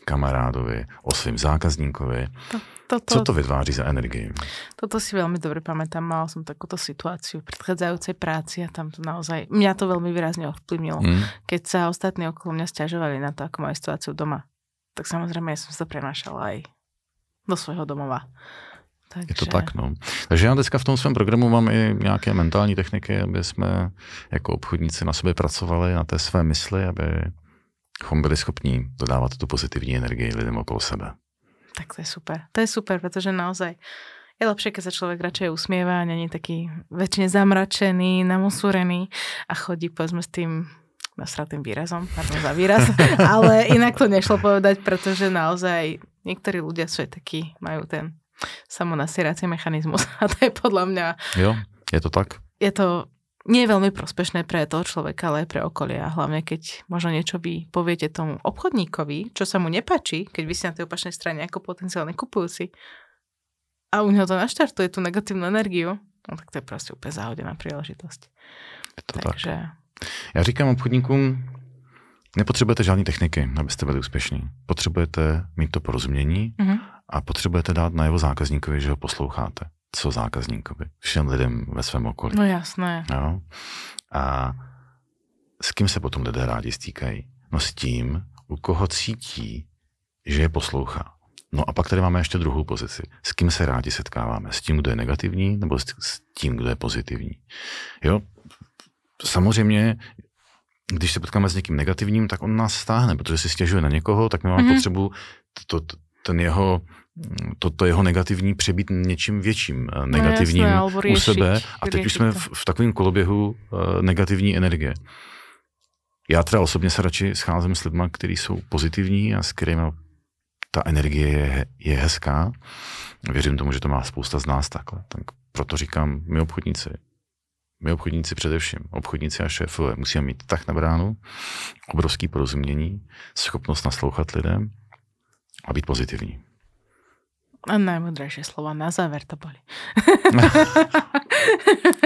kamarádovi, o svém zákazníkovi. To toto, Co to vytváří za energii? Toto si veľmi dobre pamätám. Mal som takúto situáciu v predchádzajúcej práci a tam to naozaj, mňa to veľmi výrazne ovplyvnilo. Mm. Keď sa ostatní okolo mňa stiažovali na to, ako majú situáciu doma, tak samozrejme ja som sa prenašala aj do svojho domova. Takže... Je to tak, no. Takže já dneska v tom svém programu mám i nějaké mentální techniky, aby jsme jako obchodníci na sobě pracovali, na té své mysli, abychom byli schopni dodávat tu pozitivní energii lidem okolo sebe. Tak to je super. To je super, pretože naozaj je lepšie, keď sa človek radšej usmieva a není taký väčšine zamračený, namosúrený a chodí povedzme s tým nasratým výrazom, pardon za výraz, <laughs> ale inak to nešlo povedať, pretože naozaj niektorí ľudia sú aj takí, majú ten samonasierací mechanizmus a to je podľa mňa... Jo, je to tak? Je to nie je veľmi prospešné pre toho človeka, ale aj pre okolie. A hlavne, keď možno niečo vy poviete tomu obchodníkovi, čo sa mu nepačí, keď vy si na tej opačnej strane ako potenciálny kupujúci a u neho to naštartuje tú negatívnu energiu, no tak to je prostě úplně zahodená příležitost. Je to Takže... tak. Já říkám obchodníkům, nepotřebujete žádné techniky, abyste byli úspěšní. Potřebujete mít to porozumění mm-hmm. a potřebujete dát na jeho zákazníkovi, že ho posloucháte co zákazníkovi, všem lidem ve svém okolí. No jasné. Jo? A s kým se potom lidé rádi stýkají? No s tím, u koho cítí, že je poslouchá. No a pak tady máme ještě druhou pozici. S kým se rádi setkáváme? S tím, kdo je negativní, nebo s tím, kdo je pozitivní? Jo? Samozřejmě, když se potkáme s někým negativním, tak on nás stáhne, protože si stěžuje na někoho, tak my máme mm-hmm. potřebu to, to, ten jeho toto jeho negativní přebít něčím větším eh, negativním no jasné, u sebe a teď už jsme v, v takovém koloběhu uh, negativní energie. Já teda osobně se radši scházím s lidmi, kteří jsou pozitivní a s kterými ta energie je, je hezká. Věřím tomu, že to má spousta z nás takhle. Tak proto říkám, my obchodníci, My obchodníci především, obchodníci a šéfové musíme mít tak na bránu, obrovský porozumění, schopnost naslouchat lidem a být pozitivní. A najmudrejšie slova na záver to boli.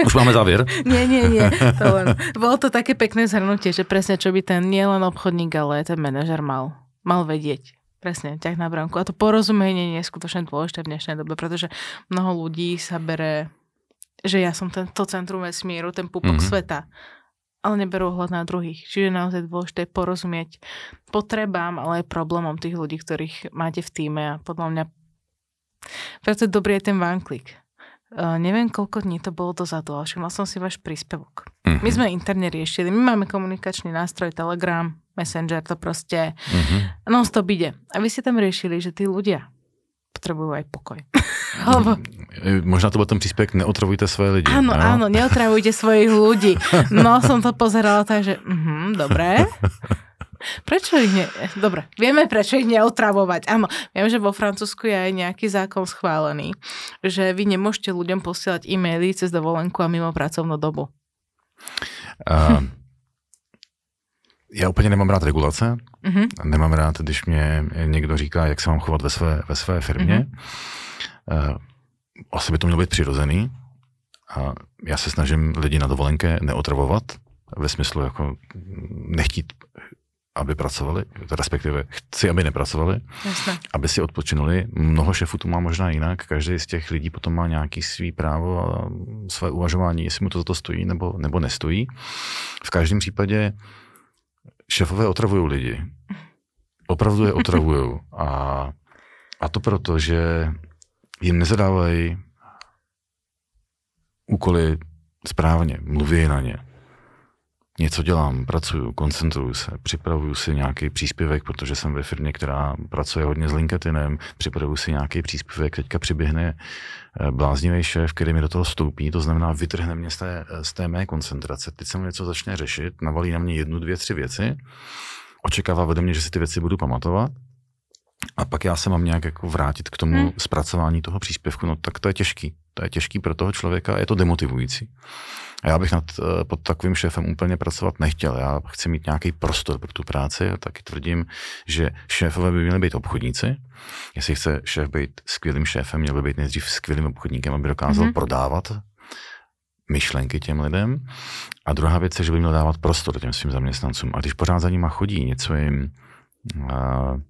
Už máme závěr? nie, nie, nie. To len, bolo to také pekné zhrnutie, že presne čo by ten nielen obchodník, ale ten manažer mal, mal vedieť. Presne, ťah na bránku. A to porozumenie nie je skutočne dôležité v dnešnej dobe, pretože mnoho ľudí sa bere, že ja som tento centrum vesmíru, ten pupok mm-hmm. sveta ale neberú ohľad na druhých. Čiže naozaj dôležité porozumieť potrebám, ale aj problémom tých ľudí, ktorých máte v týme a podľa mňa preto je dobrý aj ten vanklik. Uh, neviem, koľko dní to bolo dozadu, ale všimla som si váš príspevok. Uh-huh. My sme interne riešili, my máme komunikačný nástroj Telegram, Messenger, to proste uh-huh. non-stop ide. A vy ste tam riešili, že tí ľudia potrebujú aj pokoj. <laughs> Alebo... Možná to bol ten príspevok, neotravujte svoje lidi. Áno, no? áno, neotravujte svojich ľudí. <laughs> No som to pozerala tak, že uh-huh, dobré. <laughs> Prečo ich ne... Dobre, vieme, prečo ich neotravovať. Áno, viem, že vo Francúzsku je aj nejaký zákon schválený, že vy nemôžete ľuďom posielať e-maily cez dovolenku a mimo pracovnú dobu. Uh, já úplně nemám rád regulace. Uh-huh. Nemám rád, když mě někdo říká, jak se mám chovat ve své, ve své firmě. Uh-huh. Uh, asi by to mělo být přirozený. A já se snažím lidi na dovolenké neotravovat, ve smyslu jako nechtít aby pracovali, respektive chci, aby nepracovali, Jasne. aby si odpočinuli. Mnoho šefů to má možná jinak, každý z těch lidí potom má nějaký svý právo a své uvažování, jestli mu to za to stojí nebo, nebo nestojí. V každém případě šefové otravují lidi. Opravdu je otravují. <laughs> A, a to proto, že jim nezadávají úkoly správně, mluví na ně něco dělám, pracuju, koncentruju se, připravuju si nějaký příspěvek, protože jsem ve firmě, která pracuje hodně s LinkedInem, připravuju si nějaký příspěvek, teďka přiběhne eh, bláznivý šéf, který mi do toho vstoupí, to znamená vytrhne mě z té, z té mé koncentrace, teď se mu něco začne řešit, navalí na mě jednu, dvě, tři věci, očekává vede mě, že si ty věci budu pamatovat, a pak já se mám nějak jako vrátit k tomu hmm. zpracování toho příspěvku, no tak to je těžký. To je těžký pro toho člověka a je to demotivující. A já bych nad, eh, pod takovým šéfem úplně pracovat nechtěl. Já chci mít nějaký prostor pro tu práci a taky tvrdím, že šéfové by měli být obchodníci. Jestli chce šéf být skvělým šéfem, měl by být nejdřív skvělým obchodníkem, aby dokázal mm-hmm. prodávat myšlenky těm lidem. A druhá věc je, že by měl dávat prostor těm svým zaměstnancům. A když pořád za nima chodí, něco jim uh,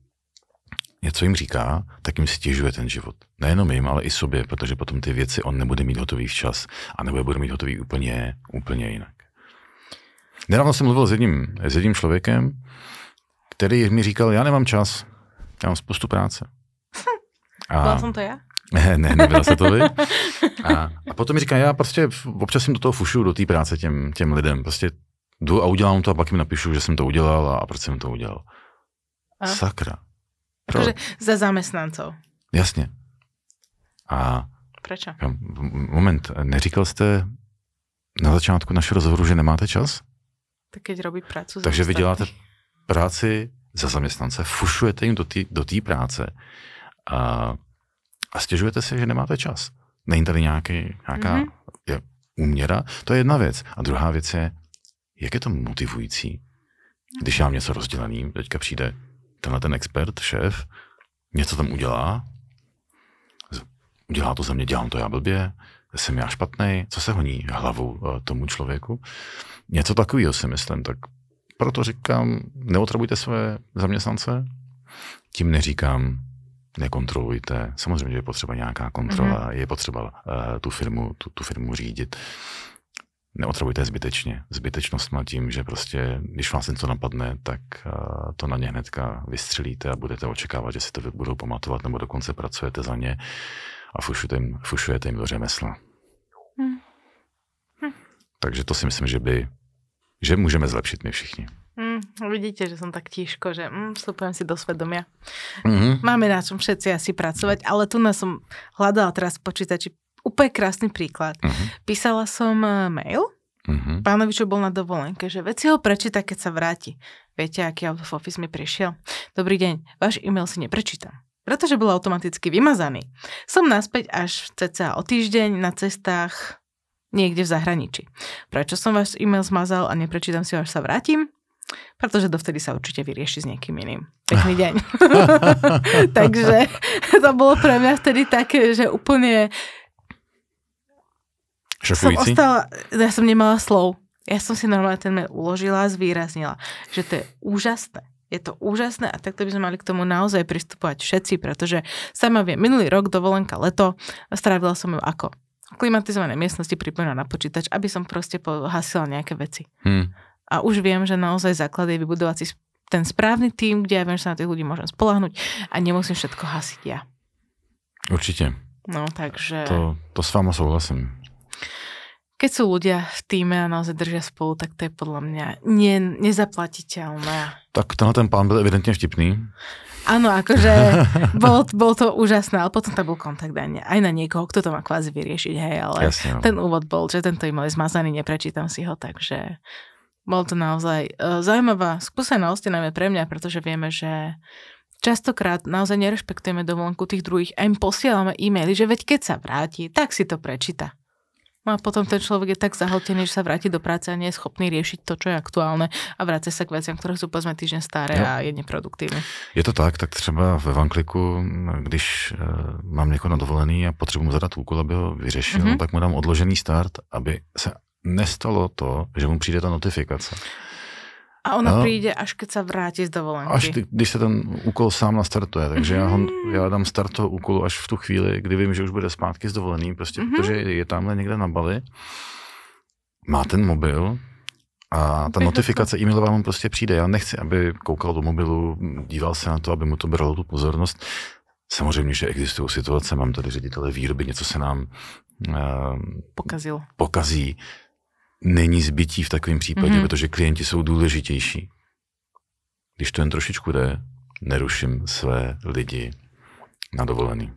něco jim říká, tak jim stěžuje ten život. Nejenom jim, ale i sobě, protože potom ty věci on nebude mít hotový včas a nebo je bude mít hotový úplně, úplně jinak. Nedávno jsem mluvil s jedním, s jedním člověkem, který mi říkal, já nemám čas, já mám spoustu práce. <laughs> A... Byla jsem to já? <laughs> Ne, ne, nebyla se to vy. <laughs> A, a potom mi říká, já prostě občas jsem do toho fušu, do té práce těm, těm lidem. Prostě jdu a udělám to a pak jim napíšu, že jsem to udělal a, a proč jsem to udělal. A? Sakra. Akože za zamestnancov. Jasně. A Prečo? Moment, neříkal jste na začátku našeho rozhovoru, že nemáte čas? Tak keď robí prácu Takže vy děláte práci za zaměstnance, fušujete jim do té do práce a, a stěžujete si, že nemáte čas. Není tady nějaký, nějaká mm-hmm. je, úměra? To je jedna věc. A druhá věc je, jak je to motivující, když já mám něco rozdělený, teďka přijde tenhle ten expert, šéf, něco tam udělá, udělá to za mě, dělám to já blbě, jsem já špatný, co se honí hlavou eh, tomu člověku. Něco takového si myslím, tak proto říkám, neotrabujte své zaměstnance, tím neříkám, nekontrolujte. Samozřejmě, že je potřeba nějaká kontrola, mm-hmm. je potřeba uh, tu, firmu, tu, tu firmu řídit neotravujte zbytečně. Zbytečnost má tím, že prostě, když vás něco napadne, tak to na ně hnedka vystřelíte a budete očekávat, že si to budou pamatovat, nebo dokonce pracujete za ně a fušujete jim, fušujete jim do řemesla. Hmm. Hm. Takže to si myslím, že by, že můžeme zlepšit my všichni. Hmm, vidíte, že som tak tížko, že mm, vstupujem si do svedomia. Mm-hmm. Máme na čom všetci asi pracovať, ale tu nás som hľadala teraz počítači úplne krásny príklad. Uh-huh. Písala som e, mail uh-huh. pánovi, čo bol na dovolenke, že veci ho prečíta, keď sa vráti. Viete, aký out of office mi prišiel? Dobrý deň, váš e-mail si neprečítam pretože bol automaticky vymazaný. Som naspäť až cca o týždeň na cestách niekde v zahraničí. Prečo som váš e-mail zmazal a neprečítam si ho, až sa vrátim? Pretože dovtedy sa určite vyrieši s niekým iným. Pekný <laughs> deň. <laughs> Takže to bolo pre mňa vtedy také, že úplne som ostala, ja som nemala slov. Ja som si normálne ten mail uložila a zvýraznila, že to je úžasné. Je to úžasné a takto by sme mali k tomu naozaj pristupovať všetci, pretože sama viem, minulý rok, dovolenka, leto, strávila som ju ako? V klimatizovanej miestnosti pripojená na počítač, aby som proste hasila nejaké veci. Hmm. A už viem, že naozaj základ je vybudovať si ten správny tým, kde ja viem, že sa na tých ľudí môžem spolahnuť a nemusím všetko hasiť ja. Určitě. No, takže... To, to s váma souhlasím. Keď sú ľudia v týme a naozaj držia spolu, tak to je podľa mňa ne, nezaplatiteľné. Tak tenhle ten pán byl evidentně vtipný. Áno, akože <laughs> bolo, bolo to úžasné, ale potom tam bol kontakt aj, aj na niekoho, kto to má kvázi vyriešiť, hej, ale Jasne, no. ten úvod bol, že tento e-mail je zmazaný, neprečítam si ho, takže bol to naozaj uh, zaujímavá skúsenosť, najmä pre mňa, pretože vieme, že častokrát naozaj nerešpektujeme dovolenku tých druhých a im posielame e-maily, že veď keď sa vráti, tak si to prečíta. No a potom ten človek je tak zahltený, že sa vráti do práce a nie je schopný riešiť to, čo je aktuálne a vráti sa k veciam, ktoré sú povedzme týždeň staré Jo. a je neproduktívne. Je to tak, tak třeba ve Vankliku, když uh, mám někoho na dovolený a potřebuji mu zadat úkol, aby ho vyřešil, Mhm. mm-hmm. tak mu dám odložený start, aby se nestalo to, že mu přijde ta notifikace. A ona No. príde, až keď sa vráti z dovolenky. Až ty, když se ten úkol sám nastartuje, takže já, ho, já dám start toho úkolu až v tu chvíli, kdy vím, že už bude zpátky z dovolený, prostě Mhm. mm-hmm. protože je tamhle někde na Bali, má ten mobil a ta notifikace e-mailová mu prostě přijde. Já nechci, aby koukal do mobilu, díval se na to, aby mu to bralo tu pozornost. Samozřejmě, že existují situace, mám tady ředitele výroby, něco se nám uh, Pokazil. pokazí. Není zbytí v takovém případě, Mhm. mm-hmm. protože klienti jsou důležitější. Když to jen trošičku jde, neruším své lidi na dovolený.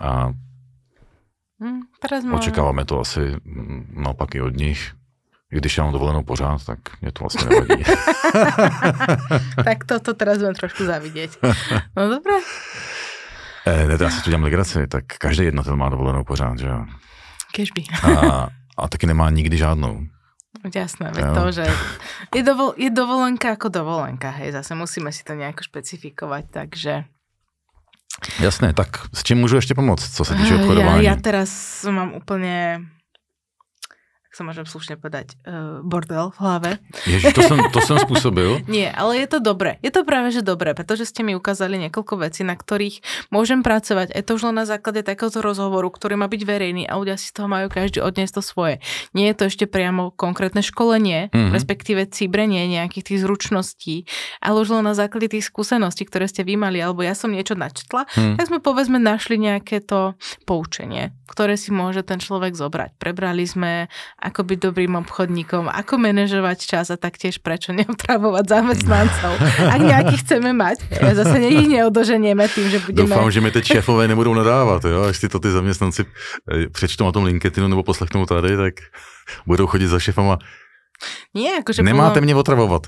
A máme... očekáváme to asi mm, naopak i od nich. I když já mám dovolenou pořád, tak mě to vlastně nevadí. <laughs> tak toto teraz budem trošku zavidieť. No dobré. eh, ne, já si tu dělám legraci, tak každý jednatel má dovolenou pořád, že jo. Kežby. A, a taky nemá nikdy žádnou. Jasné, Jo. to, že je, dovol, je dovolenka ako dovolenka, hej, zase musíme si to nejako špecifikovať, takže... Jasné, tak s čím můžu ještě pomoct, co se týče ja, obchodování? ja teraz mám úplne ak sa môžem slušne povedať, uh, bordel v hlave. Ježiš, to jsem, to jsem způsobil. <laughs> Nie, ale je to dobré. Je to práve, že dobré, pretože ste mi ukázali niekoľko vecí, na ktorých môžem pracovať. Je to už len na základe takéhoto rozhovoru, ktorý má byť verejný a ľudia si z toho majú každý odniesť to svoje. Nie je to ešte priamo konkrétne školenie, Mhm. mm-hmm. respektíve cibrenie nejakých tých zručností, ale už len na základe tých skúseností, ktoré ste vy mali, alebo ja som niečo načetla, Hm. tak sme povedzme našli nejaké to poučenie, ktoré si môže ten človek zobrať. Prebrali sme, ako byť dobrým obchodníkom, ako manažovať čas a taktiež prečo neotravovať zamestnancov. Ak nejakých chceme mať, ja zase ich neodoženieme tým, že budeme... Doufám, že mi teď šéfové nebudou nadávat, jo? až si to ty zaměstnanci eh, přečtou na tom LinkedInu nebo poslechnou tady, tak budou chodit za šéfama. Nie, akože Nemáte podľa... mě otravovat.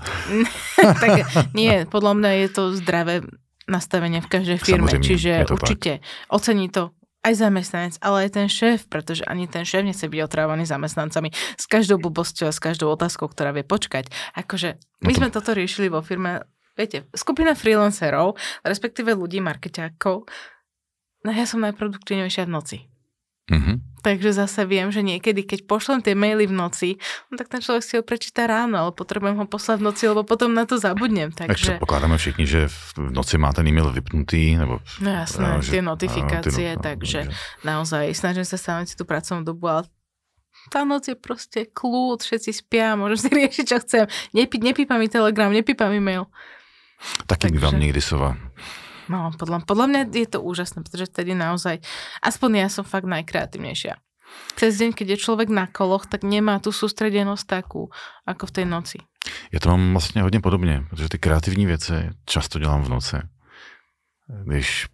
<laughs> tak nie, podľa mňa je to zdravé nastavenie v každej firme, Samozrejme, čiže to určite ocení to aj zamestnanec, ale aj ten šéf, pretože ani ten šéf nechce byť otrávaný zamestnancami s každou blbosťou a s každou otázkou, ktorá vie počkať. Akože my No to- sme toto riešili vo firme, viete, skupina freelancerov, respektíve ľudí, markeťákov, no ja som najproduktívnejšia v noci. Mhm. Takže zase viem, že niekedy, keď pošlem tie maily v noci, no tak ten človek si ho prečíta ráno, ale potrebujem ho poslať v noci, lebo potom na to zabudnem. Tak Takže, předpokládáme všichni, že v noci má ten e-mail vypnutý, nebo no jasné, že- tie notifikácie, ty no- takže že- naozaj snažím sa si tú pracovnú dobu, ale tá noc je proste kľud, všetci spia, môžem si <laughs> riešiť, čo chcem. Nepí, nepípa mi telegram, nepípa mi mail. Taky bývám Takže- někdy sova. No, podľa, podľa mňa je to úžasné, pretože vtedy naozaj, aspoň ja som fakt najkreatívnejšia. Cez deň, keď je človek na koloch, tak nemá tú sústredenosť takú, ako v tej noci. Já to mám vlastně hodně podobně, protože ty kreativní věci často dělám v noci. Když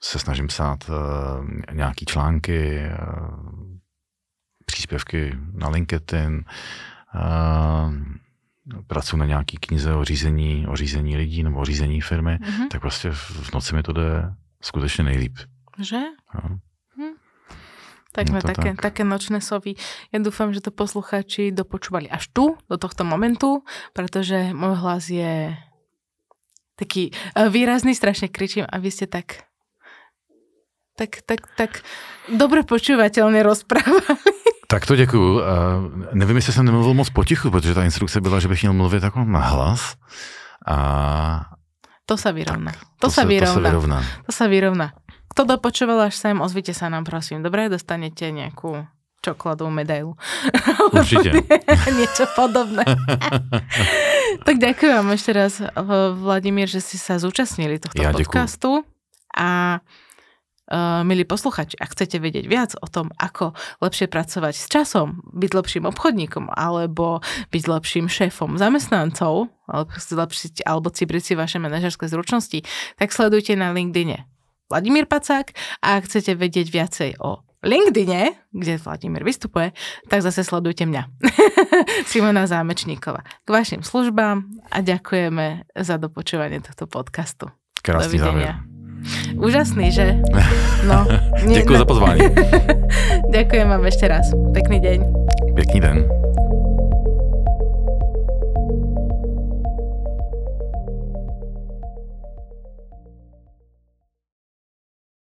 se snažím psát uh, nějaký články, uh, příspěvky na LinkedIn, uh, pracuji na nějaký knize o řízení, o řízení lidí nebo o řízení firmy, Mhm. tak prostě v noci mi to jde skutečně nejlíp. Že? Jo. Tak sme to také, tak. také nočné sovy. Ja dúfam, že to poslucháči dopočúvali až tu, do tohto momentu, pretože môj hlas je taký eh, výrazný, strašne kričím a vy ste tak tak, tak, tak dobre počúvateľne rozprávali. Tak to děkuju. A nevím, jestli jsem nemluvil moc potichu, protože ta instrukce byla, že bych měl mluvit jako na hlas. A To sa vyrovná. to, To, sa se, to se vyrovná. vyrovná. To sa vyrovná. Kto dopočúval až sem, ozvite sa nám, prosím. Dobre, dostanete nejakú čokoládovú medailu. <laughs> Určitě. <laughs> Niečo podobné. <laughs> tak ďakujem vám ešte raz, Vladimír, že ste sa zúčastnili tohto Ja podcastu. A uh, milí posluchači, ak chcete vedieť viac o tom, ako lepšie pracovať s časom, byť lepším obchodníkom, alebo byť lepším šéfom zamestnancov, alebo, zlepšiť, alebo cibriť si vaše manažerské zručnosti, tak sledujte na LinkedIne Vladimír Pacák a ak chcete vedieť viacej o LinkedIne, kde Vladimír vystupuje, tak zase sledujte mňa. <laughs> Simona Zámečníková. K vašim službám a ďakujeme za dopočúvanie tohto podcastu. Krásný závěr. Úžasný, že? No, <laughs> Děkuji za pozvání. <laughs> Ďakujem vám ešte raz. Pekný deň. Pěkný den.